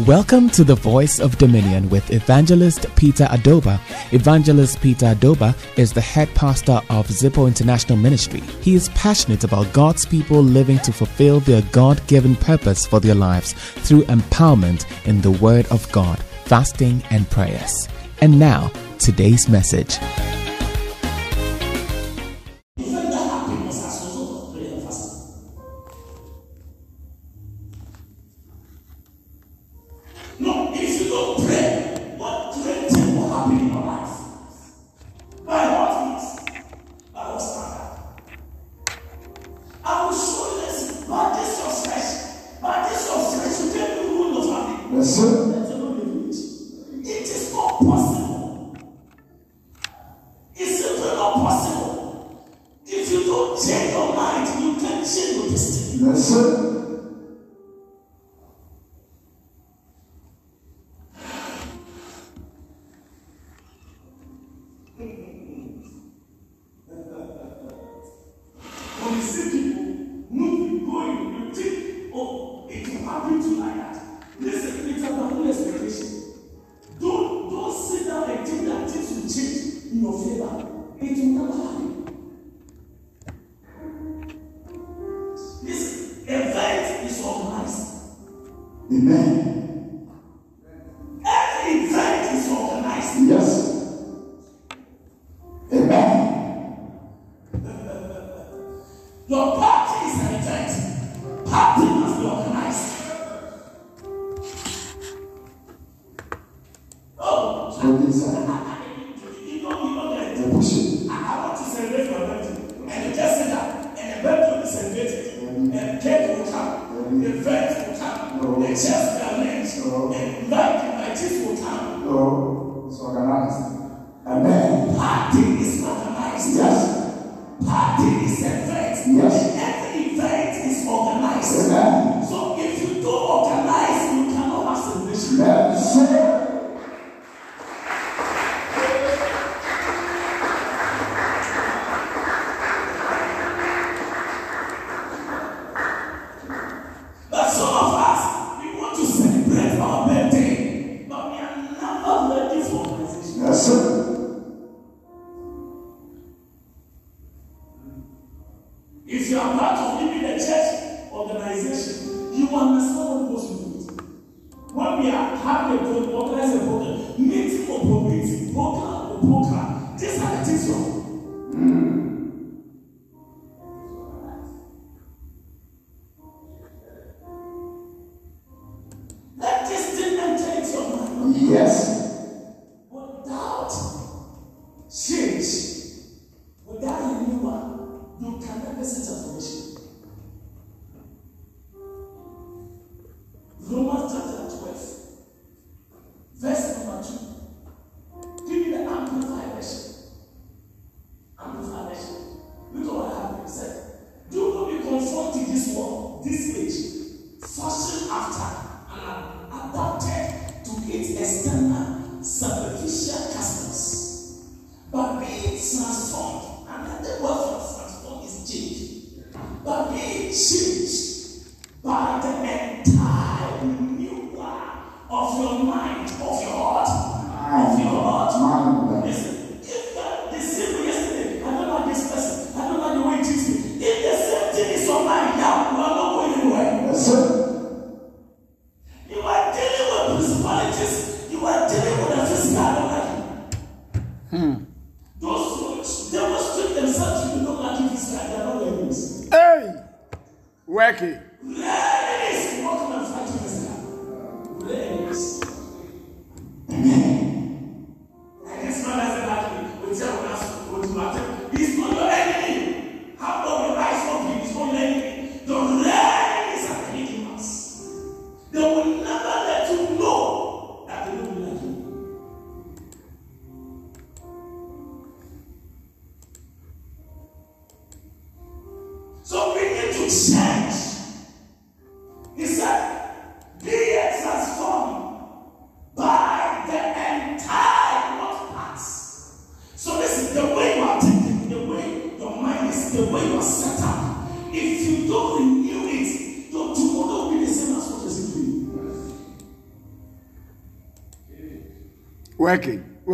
Welcome to the Voice of Dominion with Evangelist Peter Adobah. Evangelist Peter Adobah is the head pastor of Zipo International Ministry. He is passionate about God's people living to fulfill their God given purpose for their lives through empowerment in the Word of God, fasting, and prayers. And now, today's message.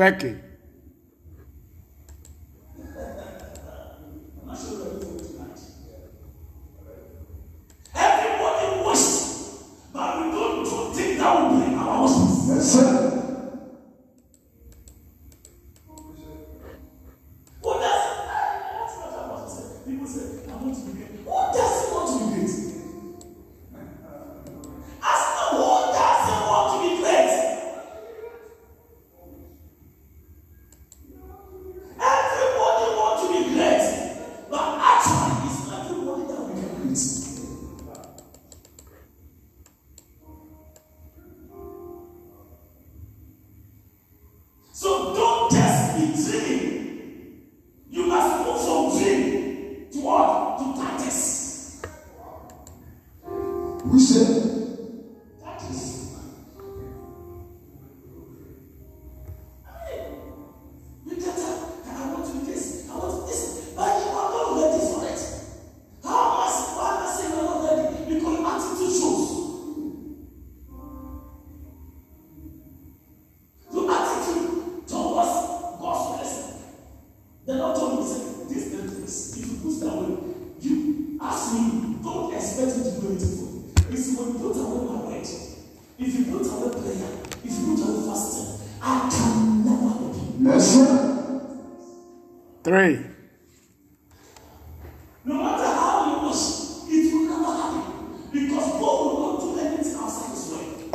Working,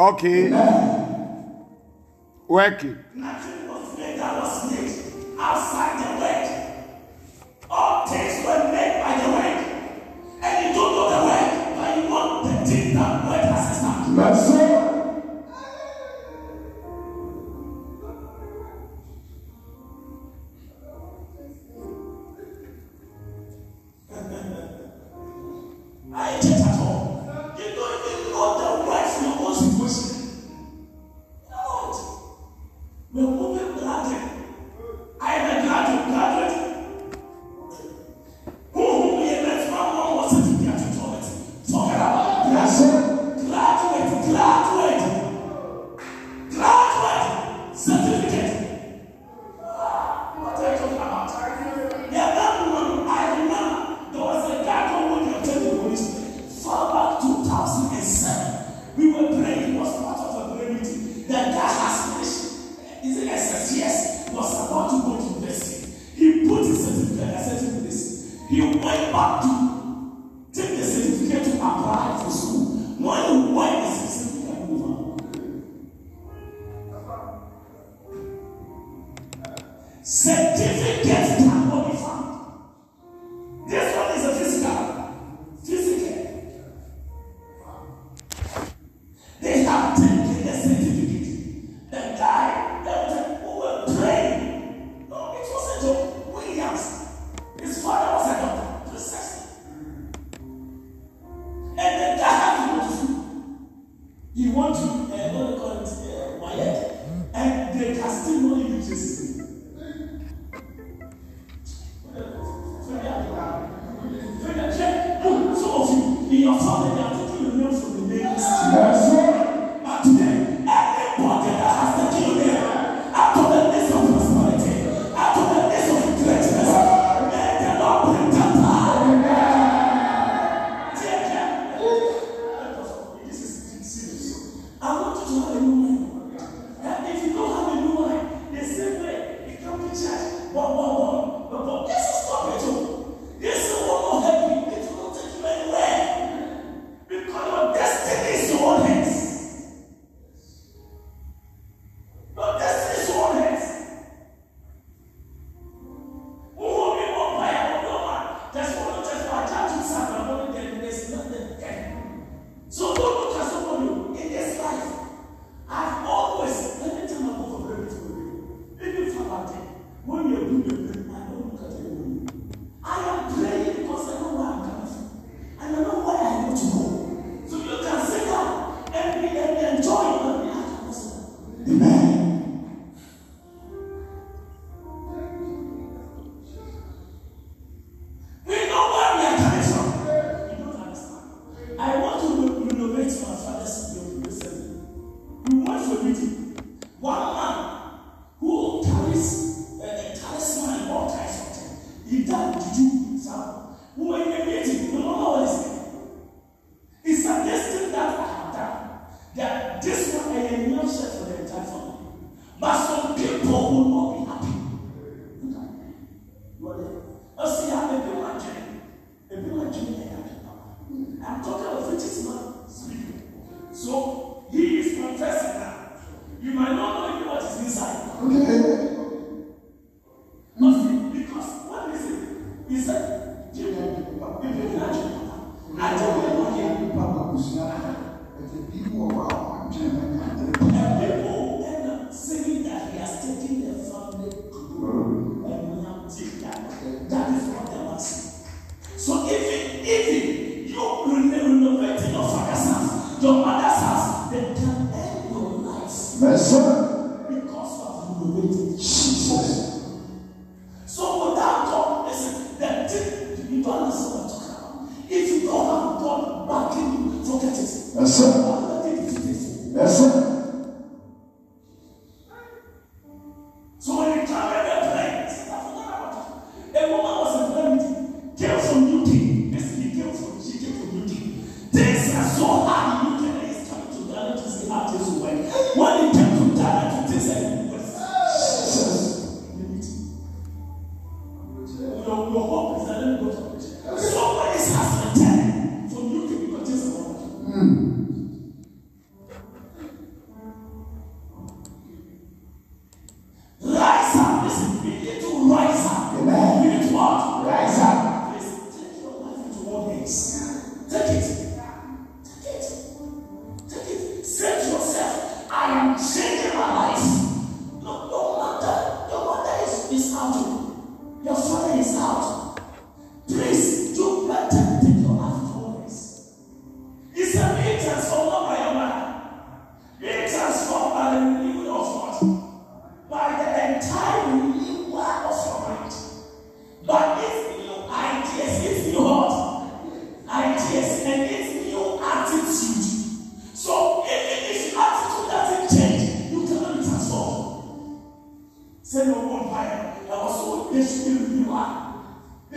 Okay. Amen. Working.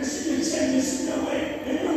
Change, there should be a way,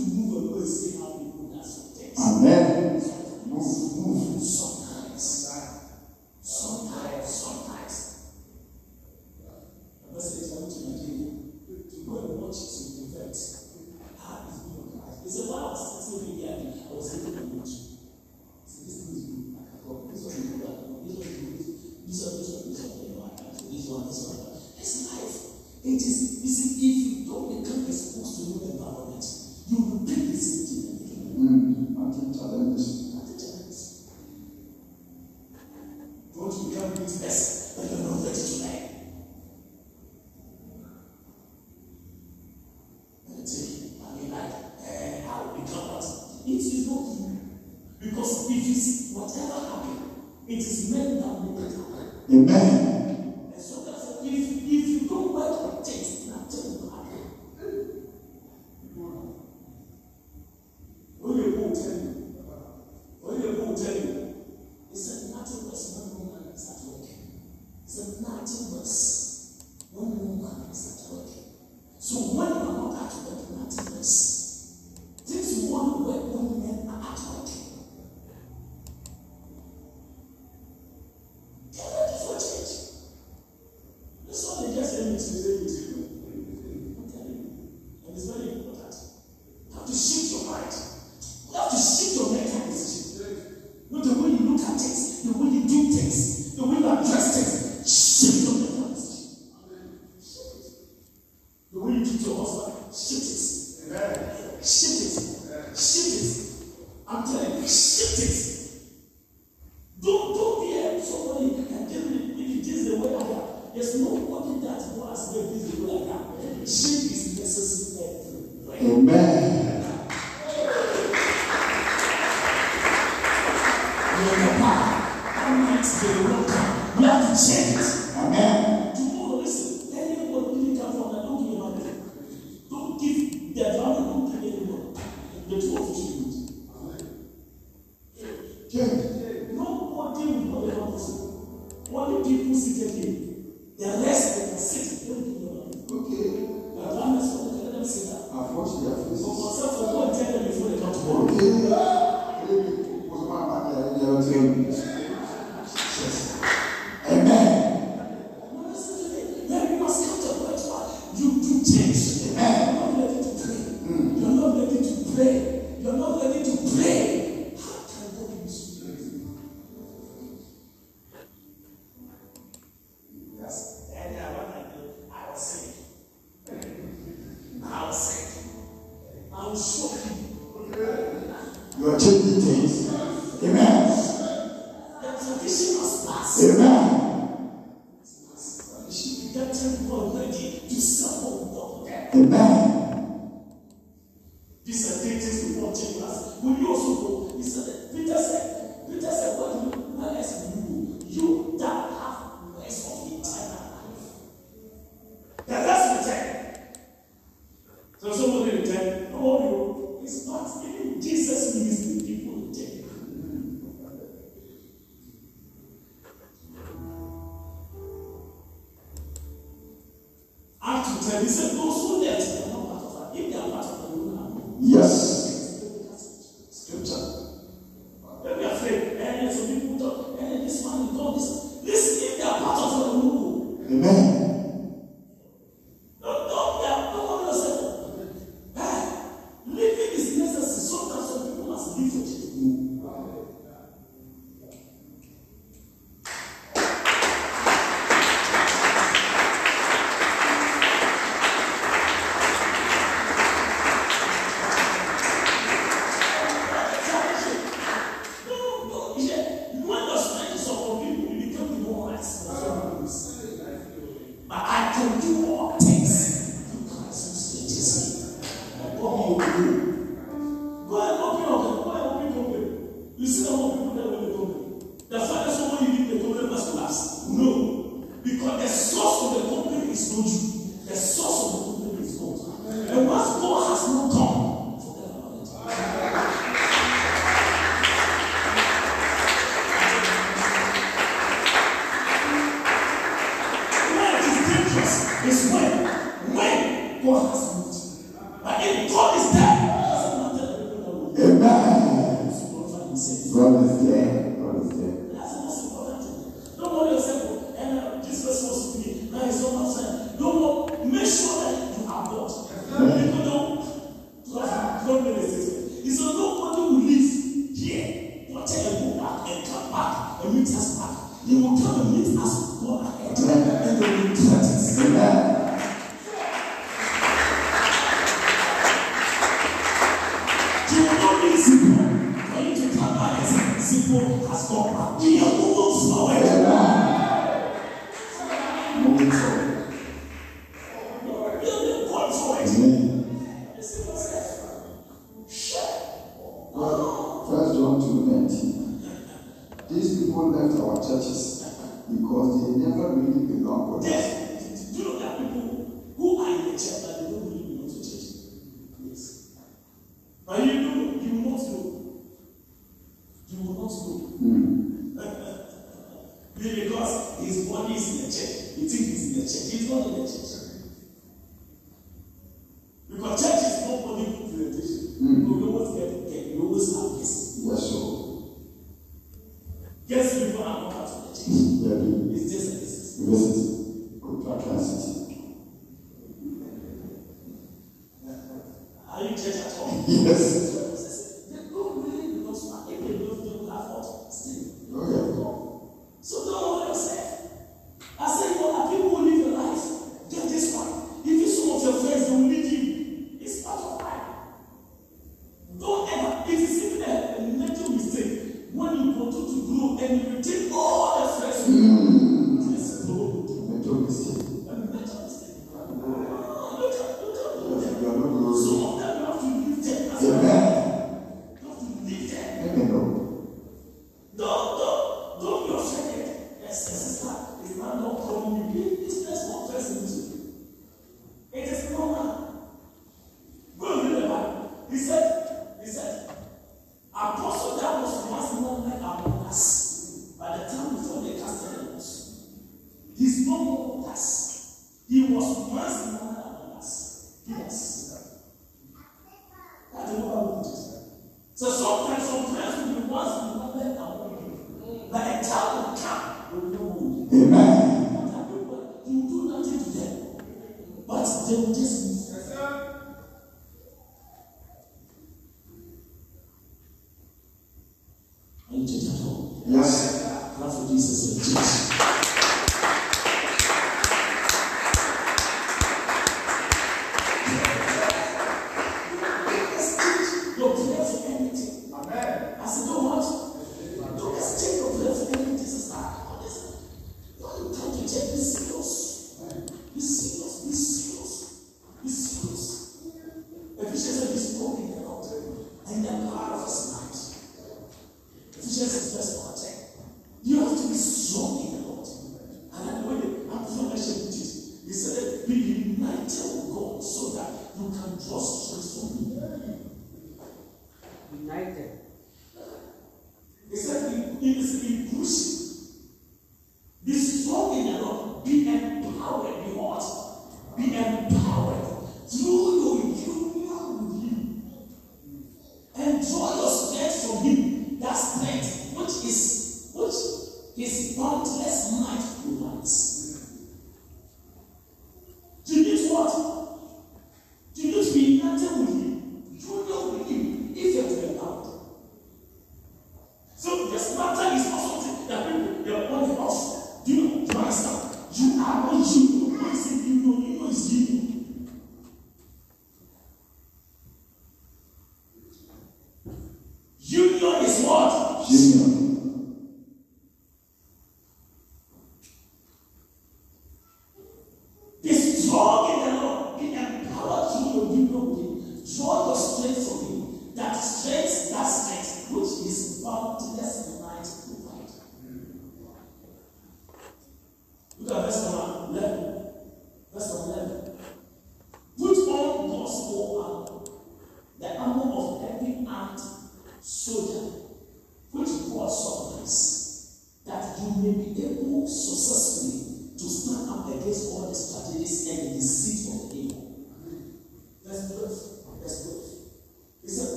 Sometimes you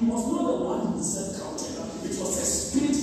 He was not the one who said counted. It was a spirit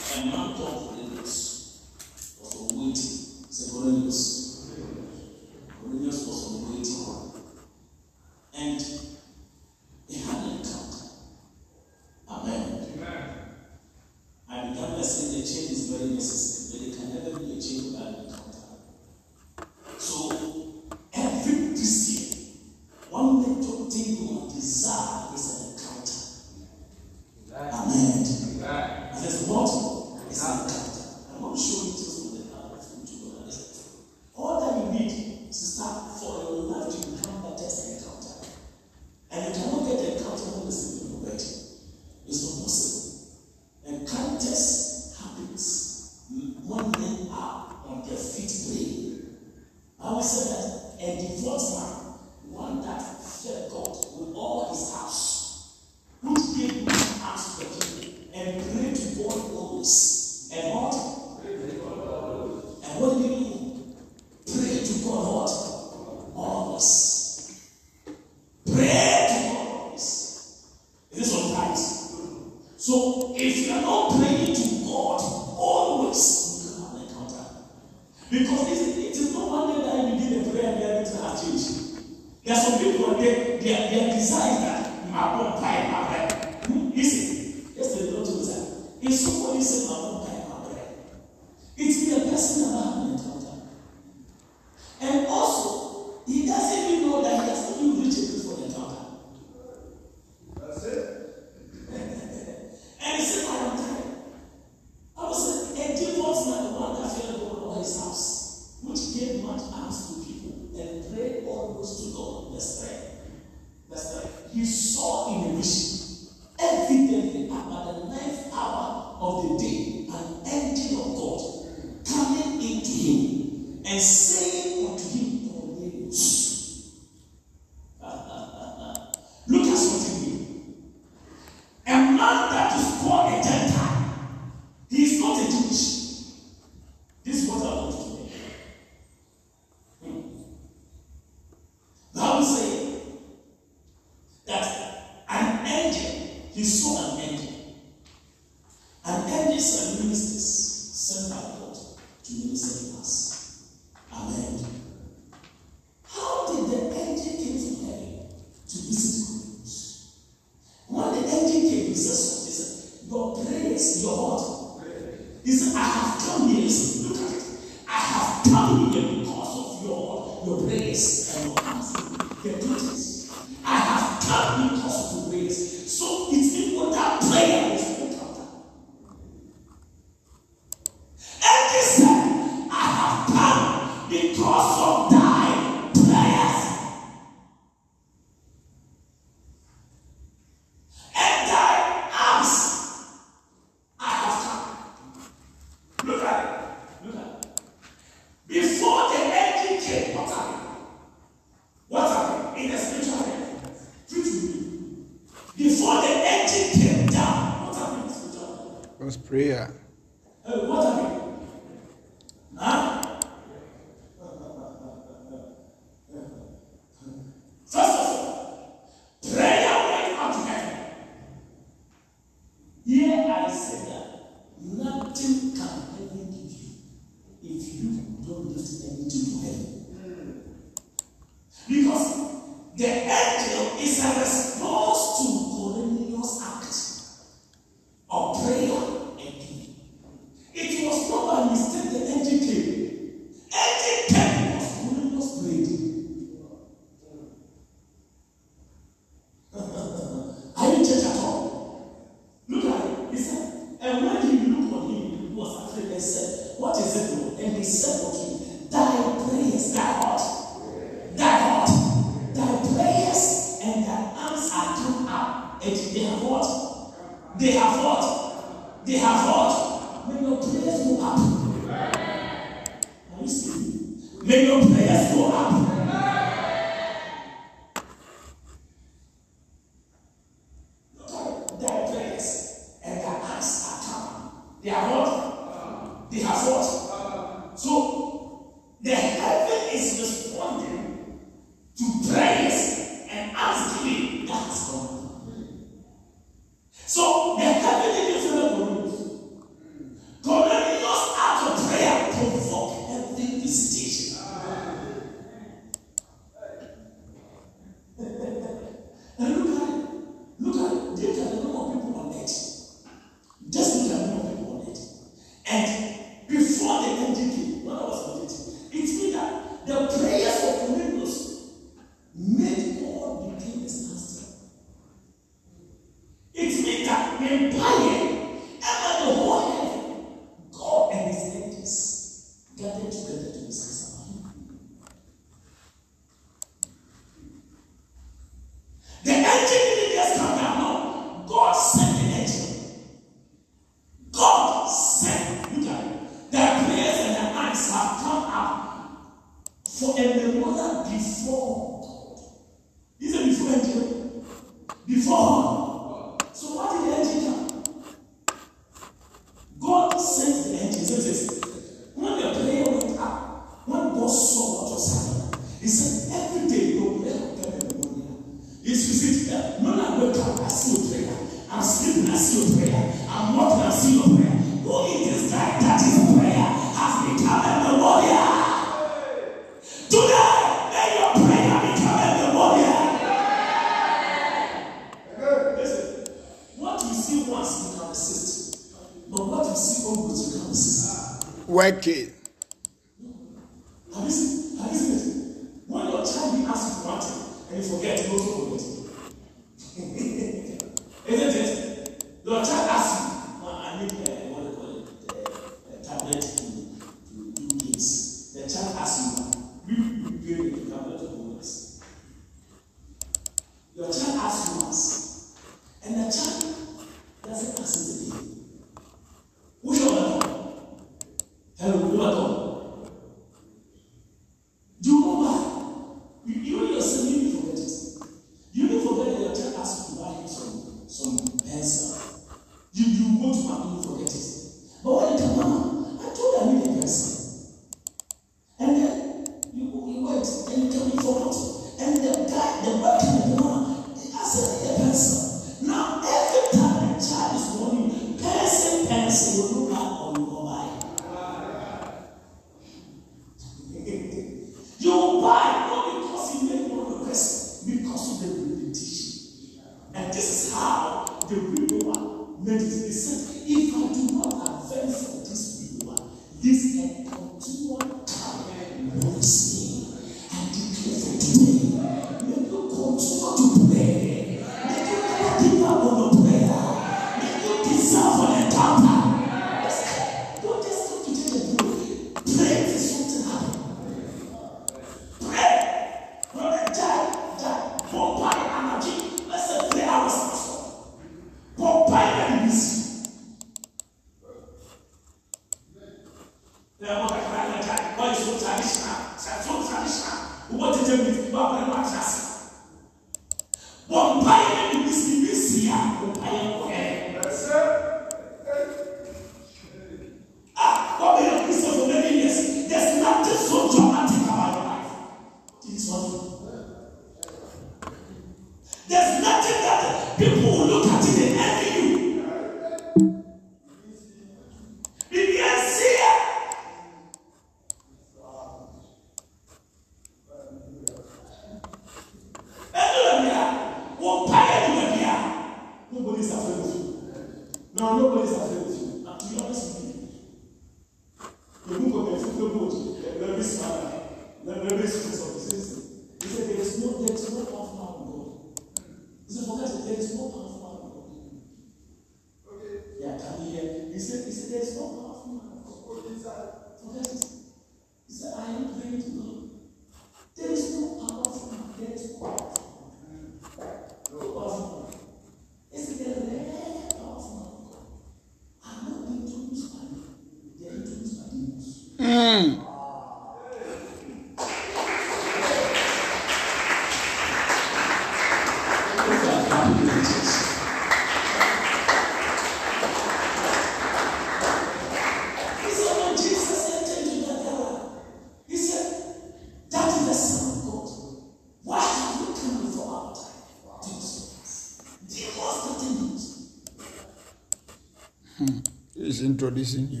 introducing you.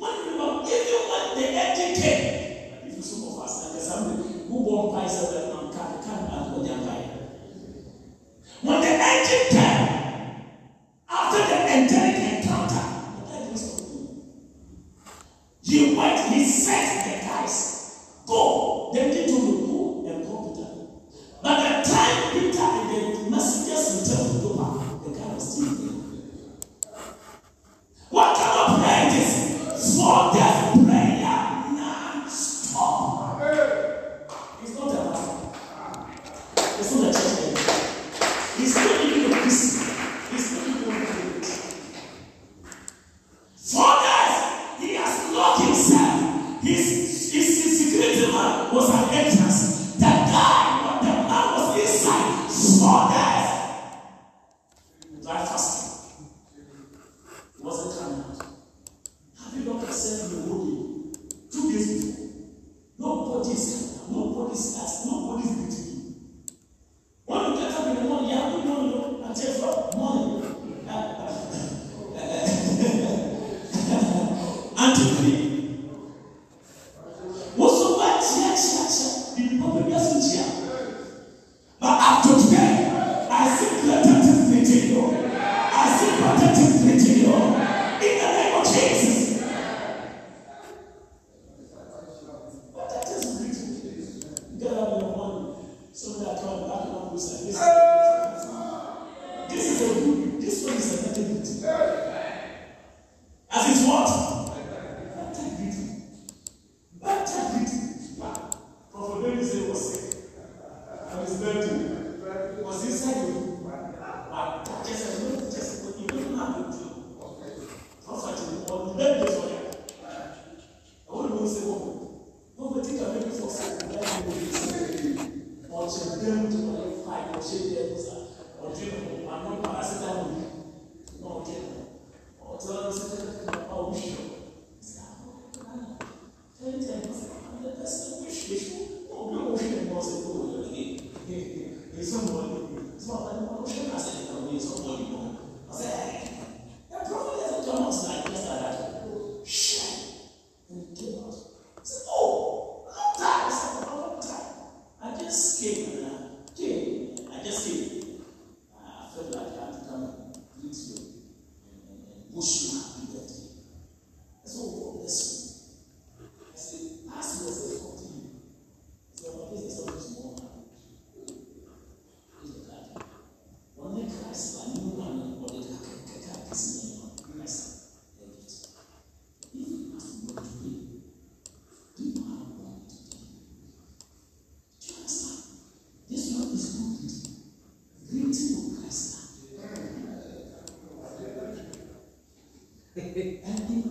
One remember, give you want the etiquette, if you some of us understand, who won't buy something? anche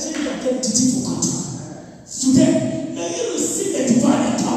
You have a church. You know some people they get and they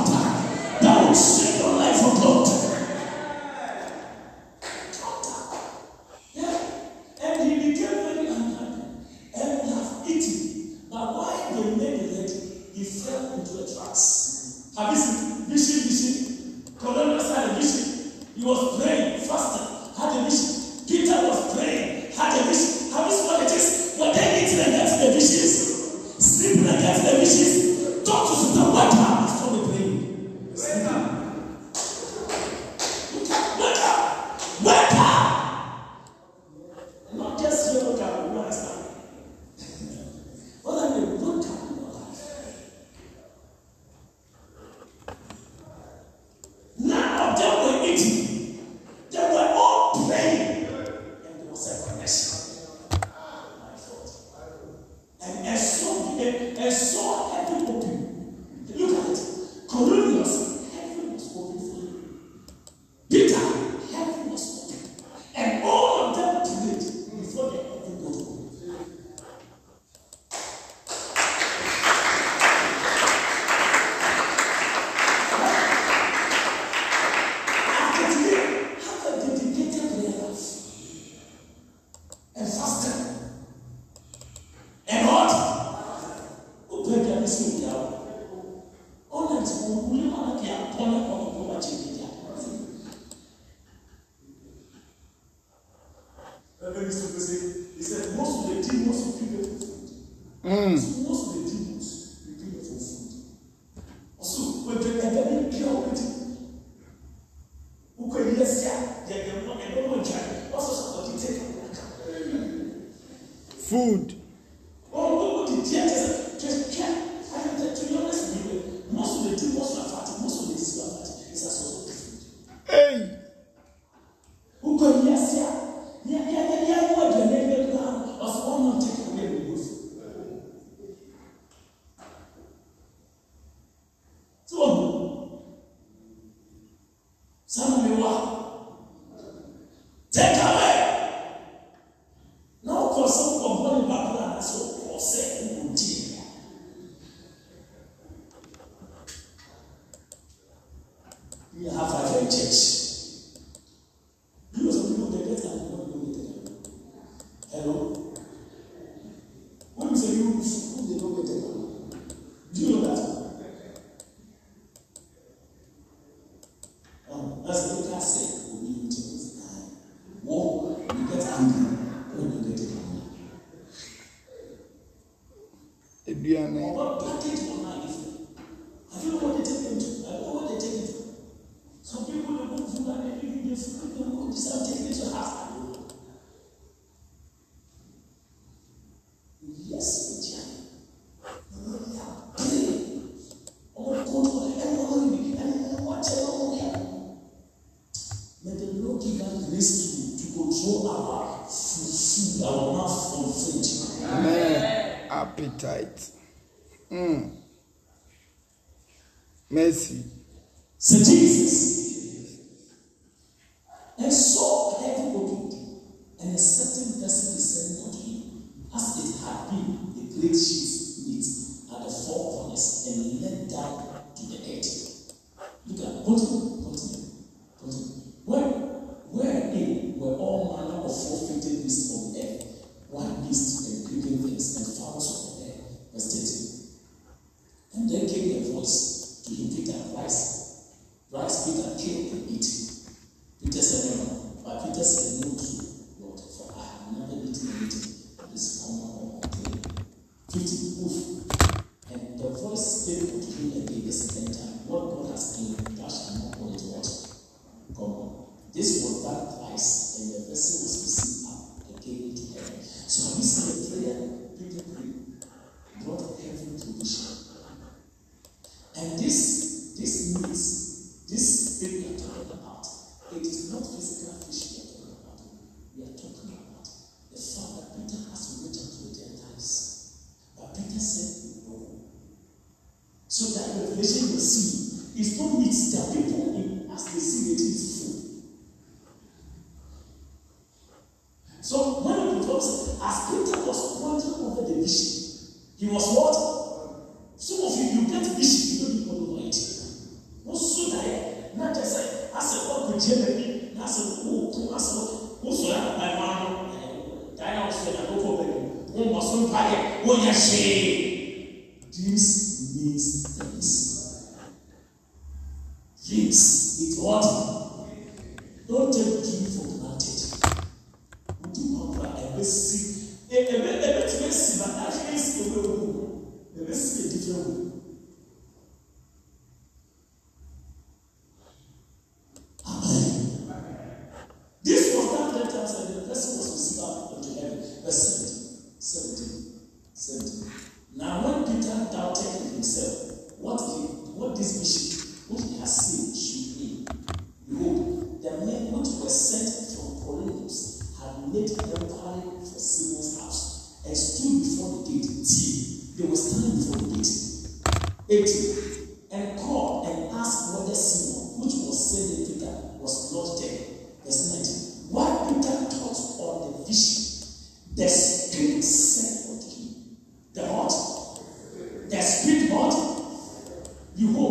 Behold, three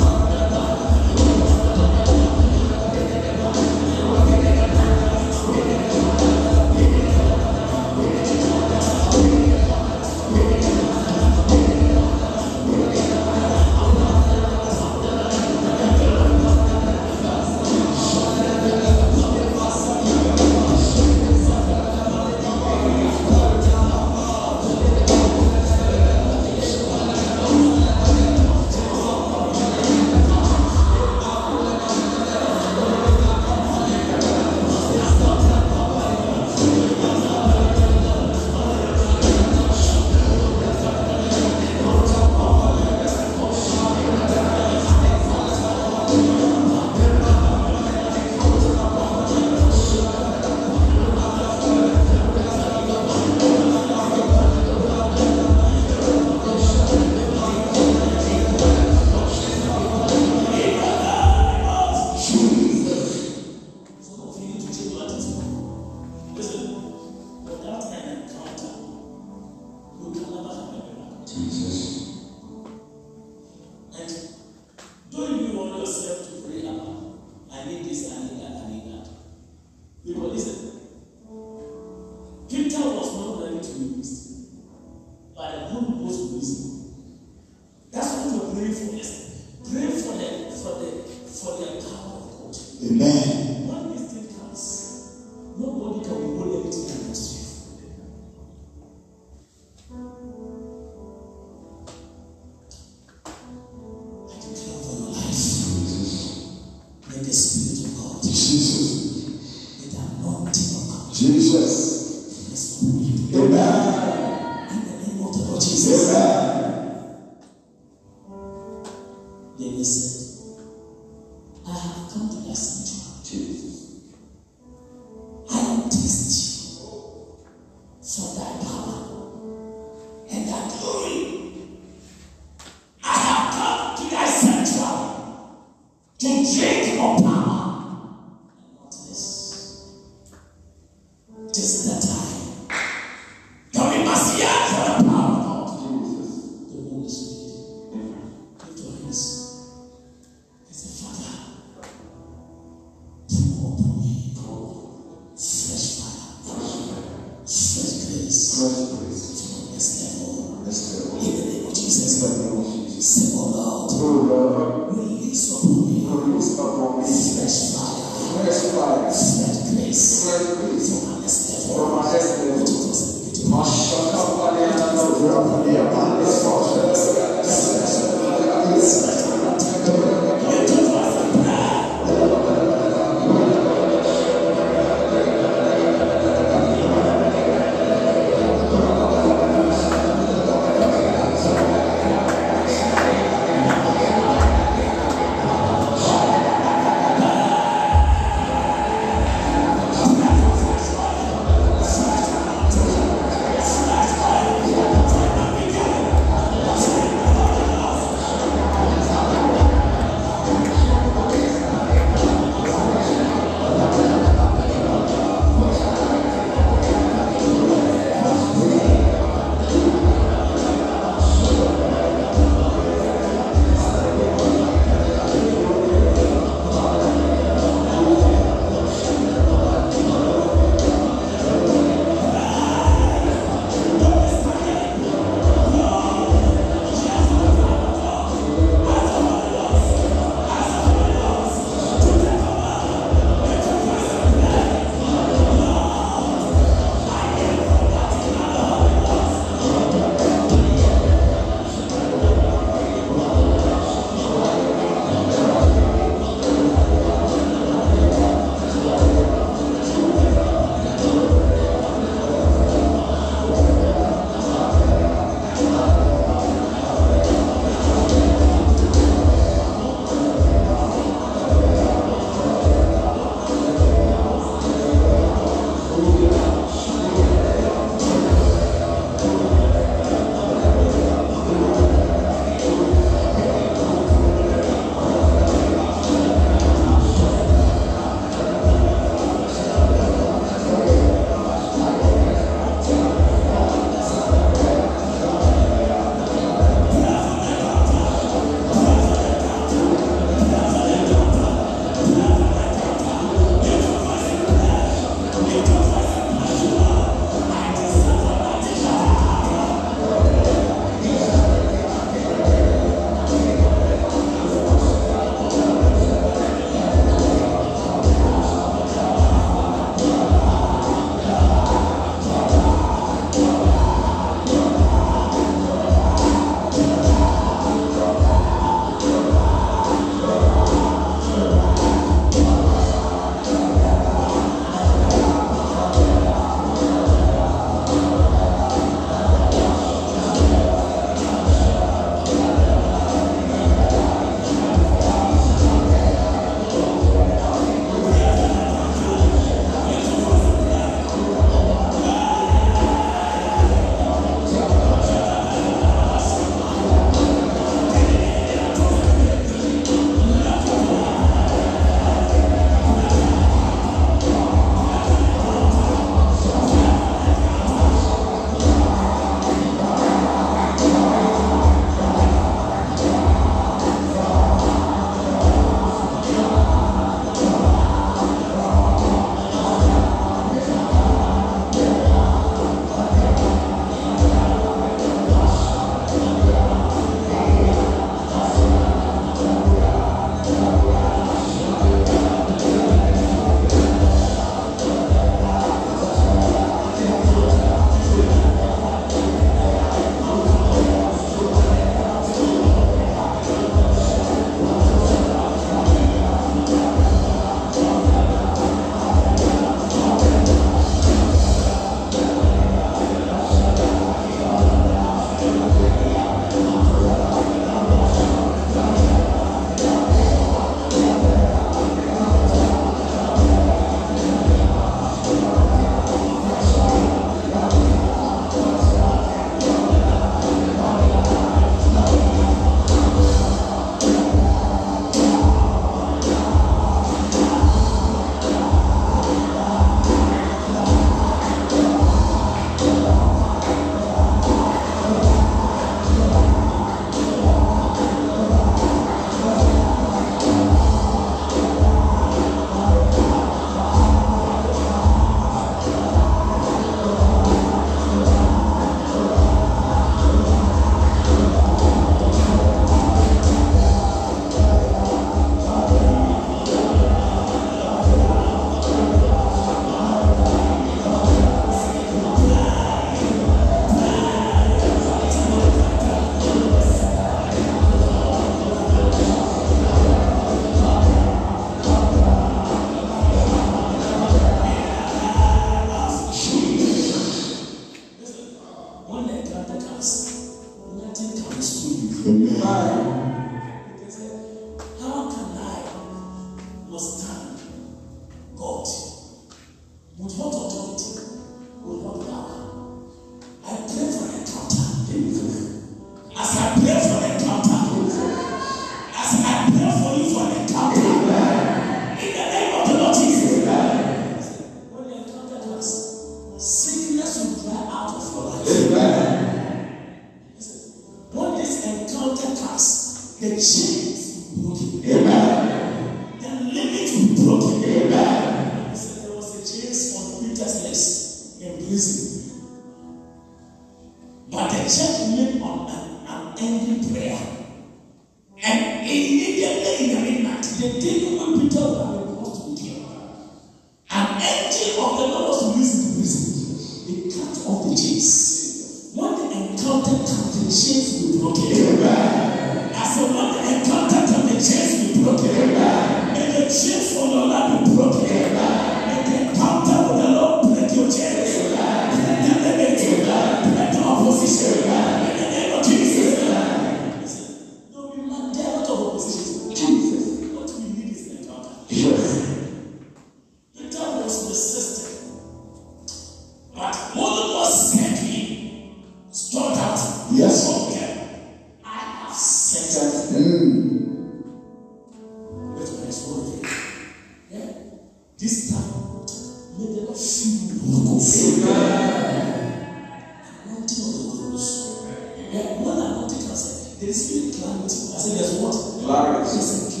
Yeah, more than 40%. There is still clarity. I said, there's what? Clarity. Clarity.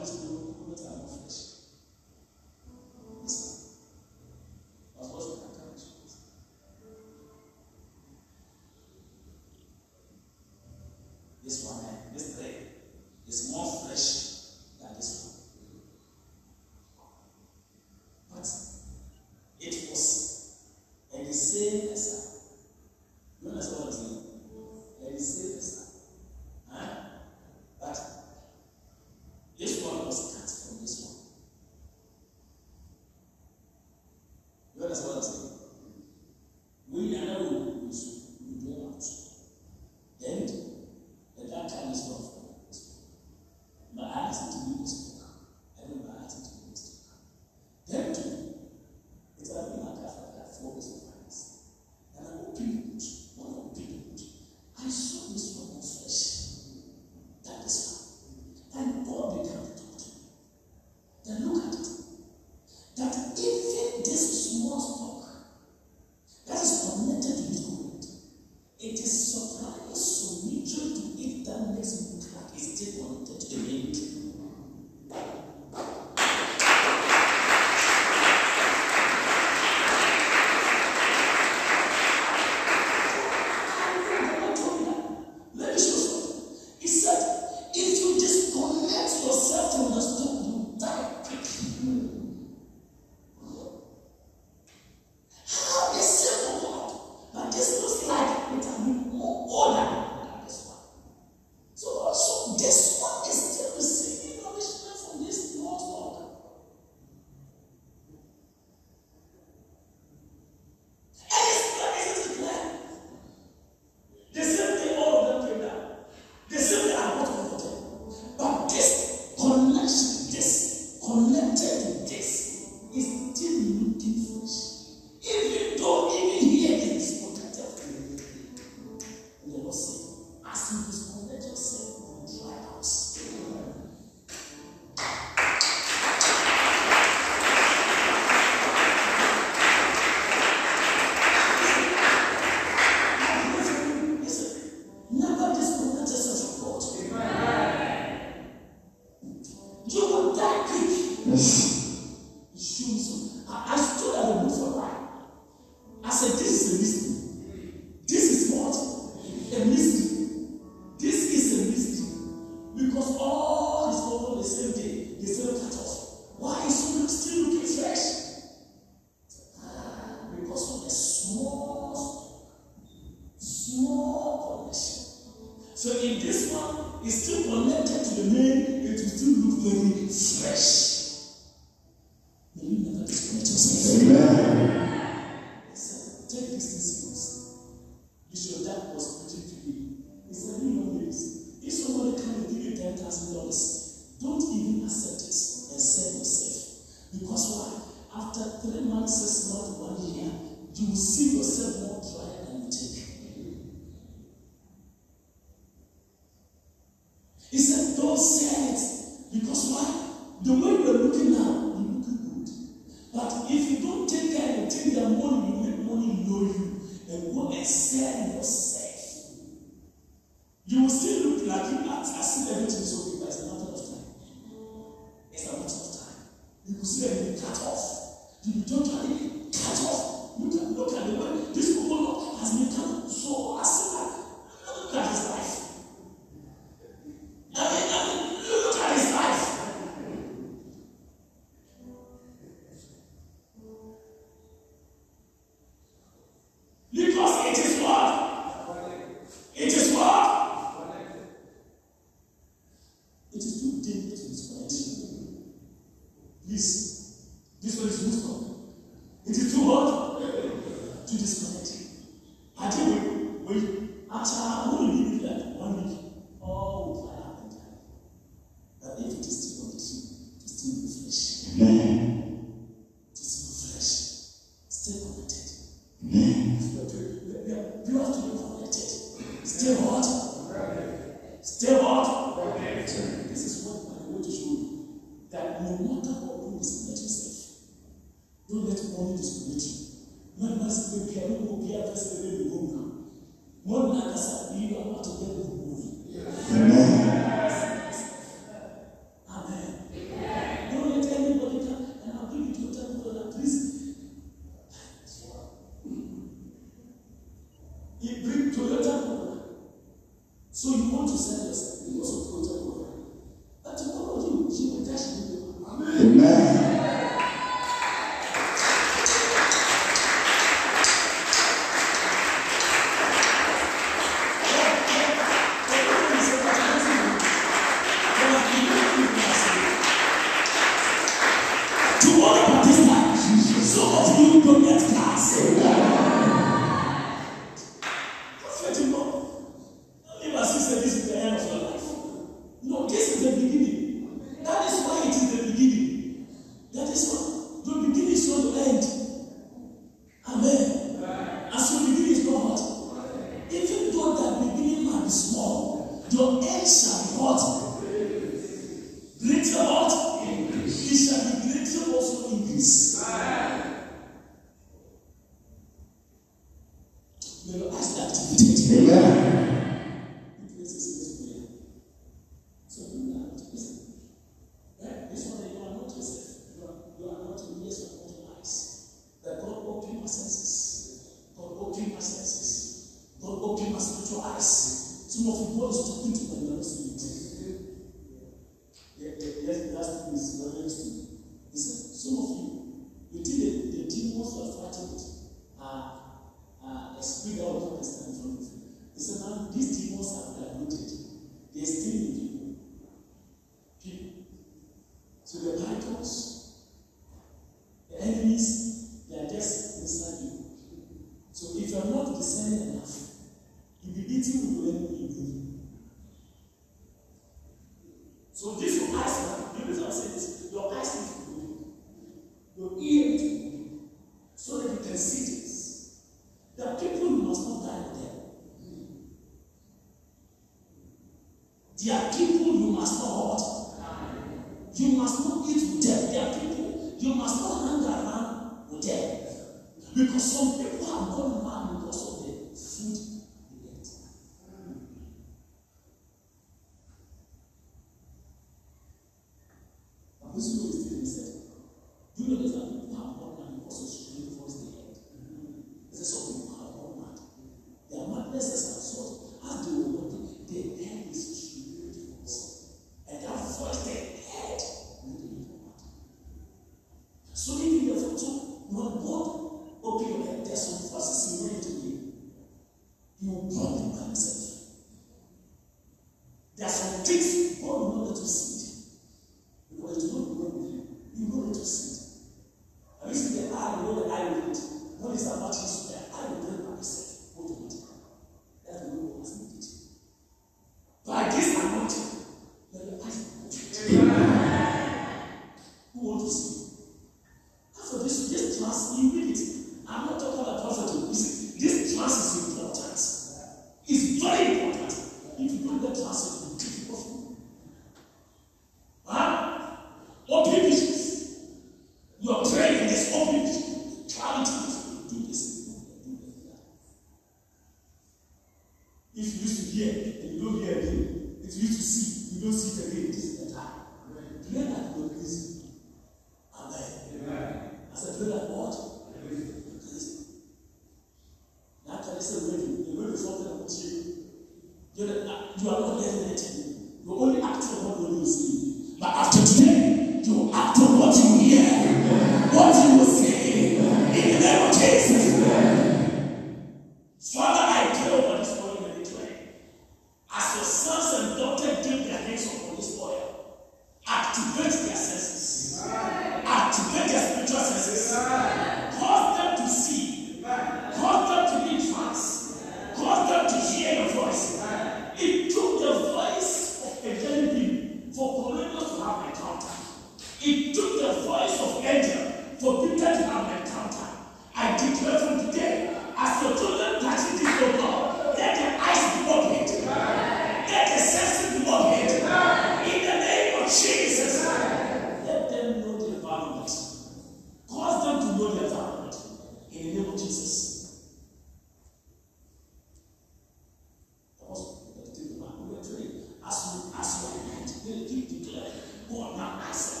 Which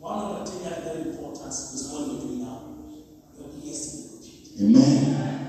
One of the things that is very important is what we do now. Your legacy will be. Amen.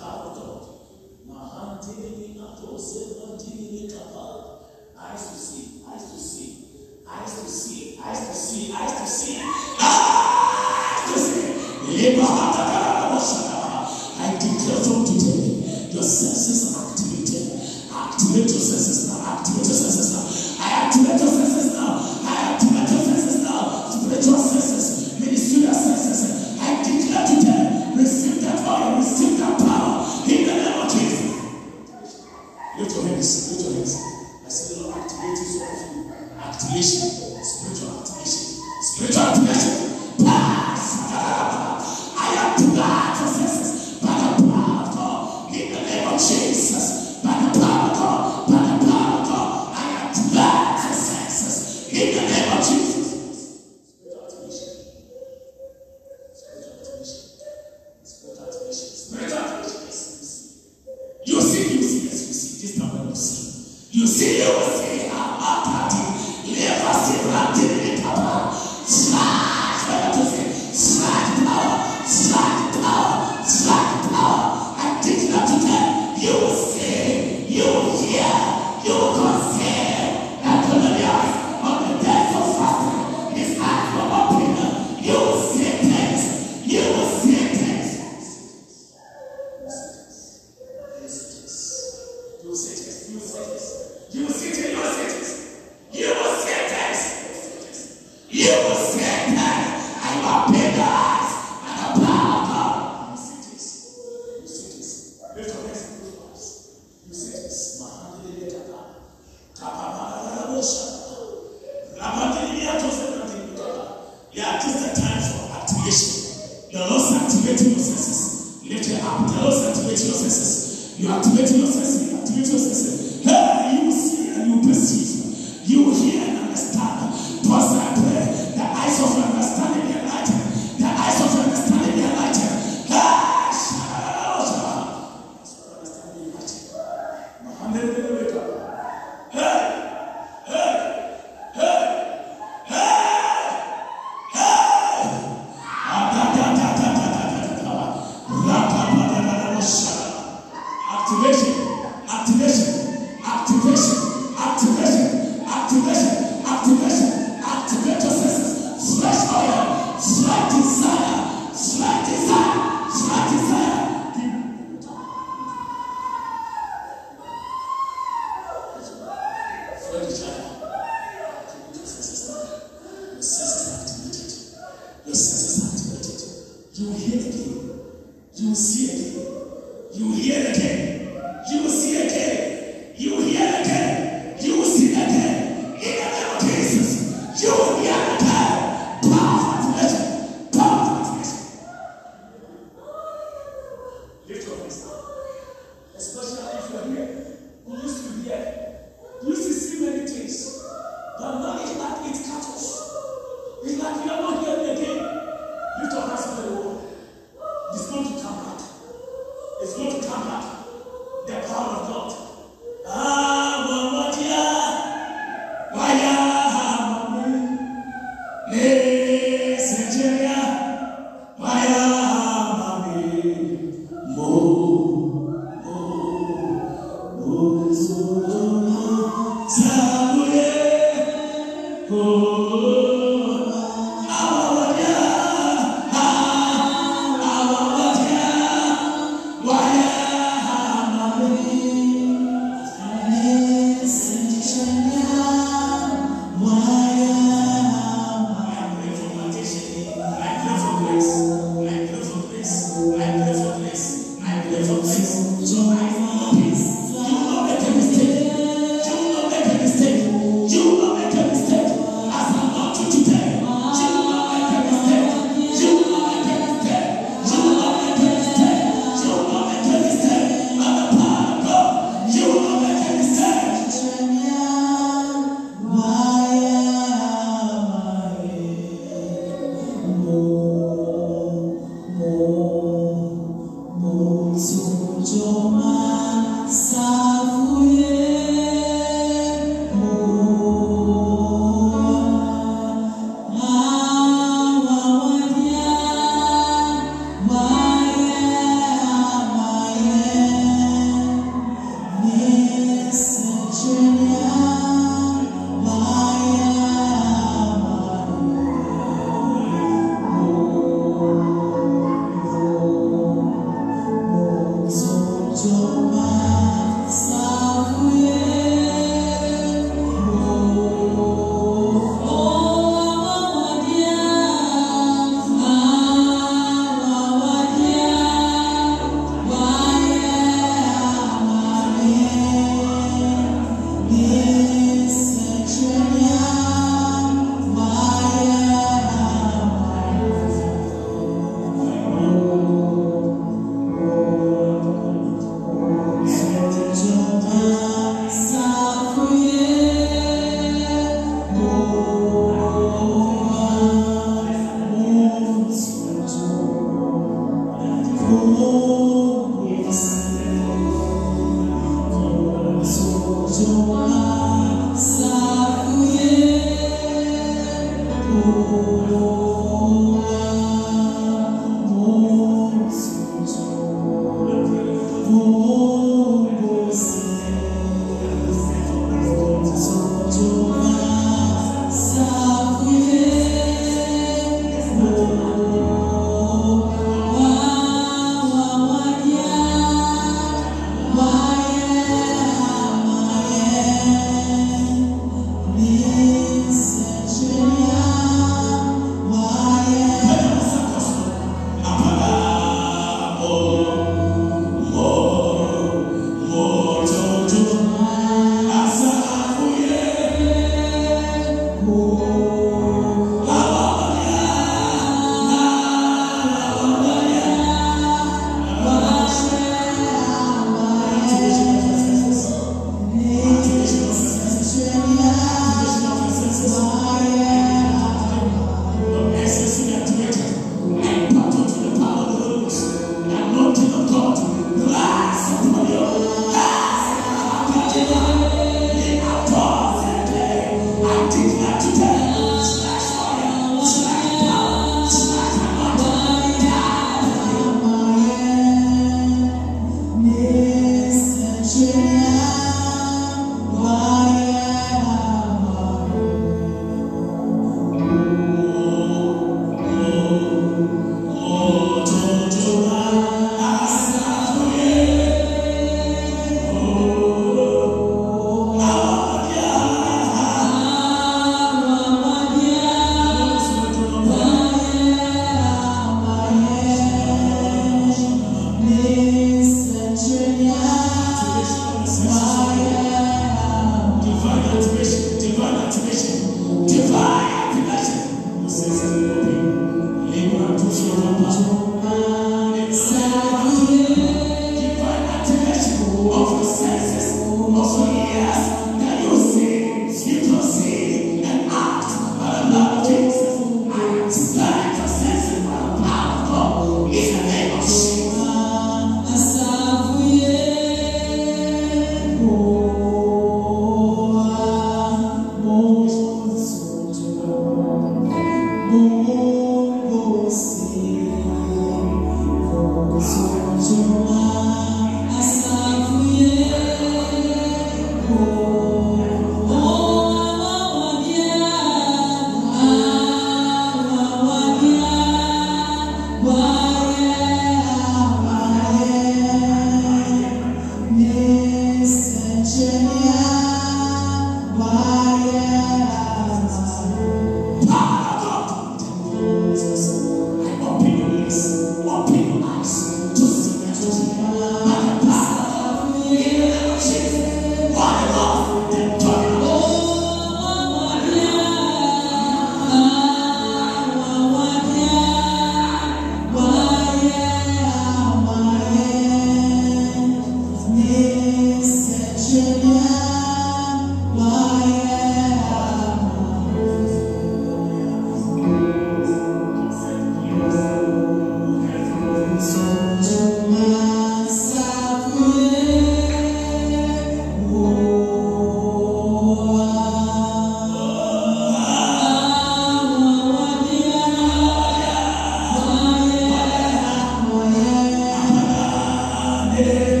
Yeah.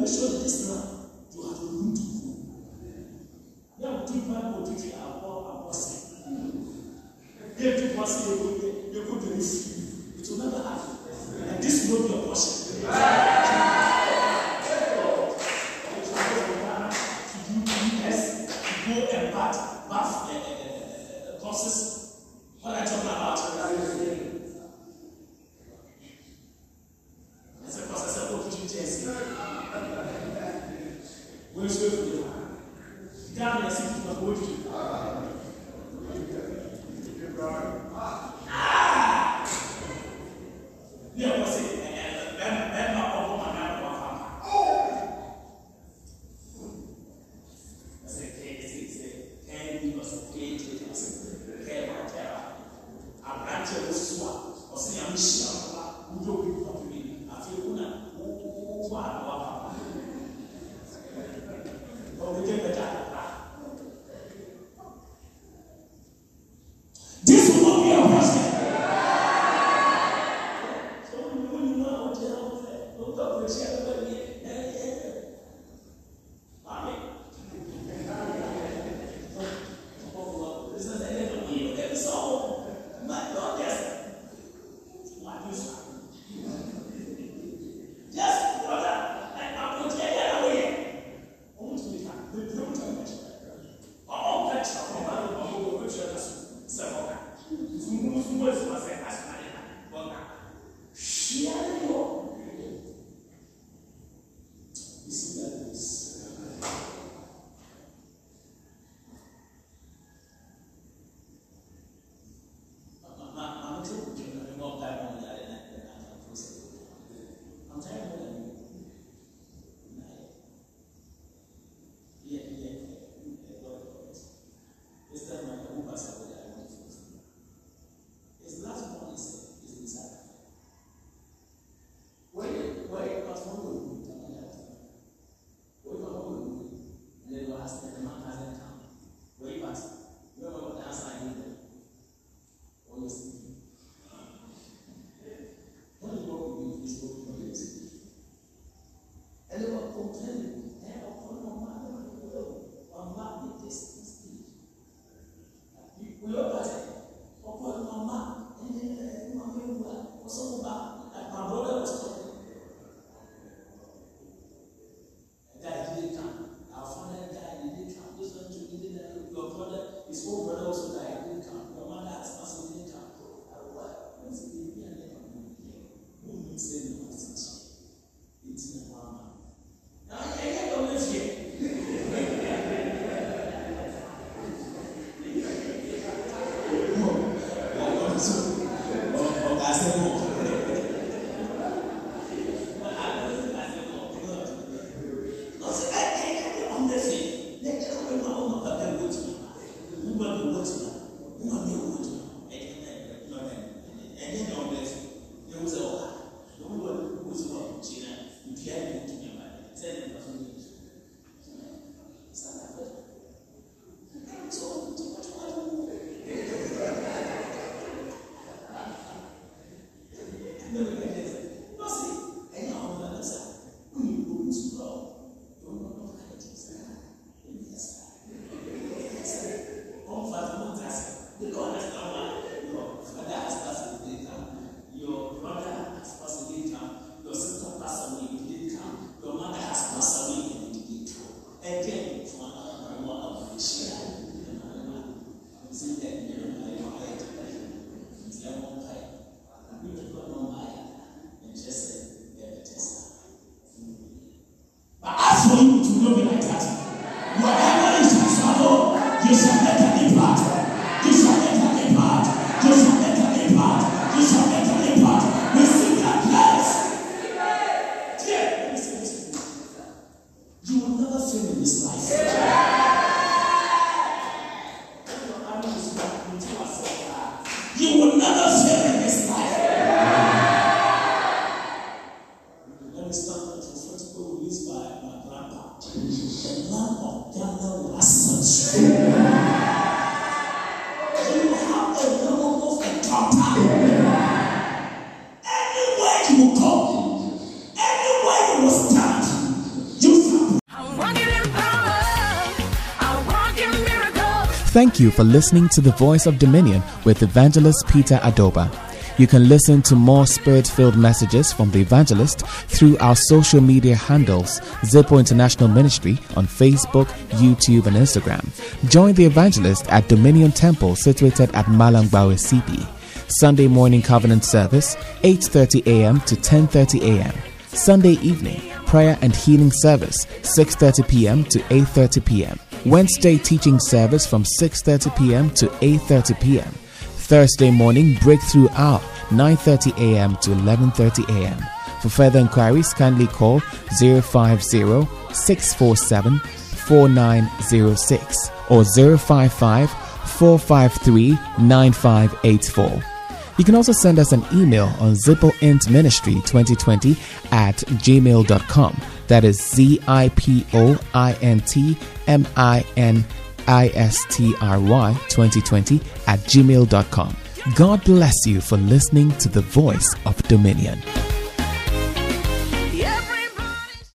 make sure in this now. you have a room to go. Ní àbújú Bible títí àbọ̀ àbọ̀sẹ̀. Bí ètò pàṣẹ yẹ kó jẹ yẹ kó jẹ ní sí. You for listening to the Voice of Dominion with Evangelist Peter Adobah. You can listen to more spirit filled messages from the evangelist through our social media handles, Zipo International Ministry on Facebook, YouTube, and Instagram. Join the evangelist at Dominion Temple situated at Malangbawe CP. Sunday morning covenant service, 8:30 a.m. to 10:30 a.m. Sunday evening, prayer and healing service, 6:30 p.m. to 8:30 p.m. Wednesday teaching service from 6:30 p.m. to 8:30 p.m. Thursday morning breakthrough hour 9:30 a.m. to 11:30 a.m. For further inquiries kindly call 050 647 4906 or 055 453 9584. You can also send us an email on zipointministry2020 at gmail.com. That is Z I P O I N T M I N I S T R Y 2020 at gmail.com. God bless you for listening to the voice of Dominion.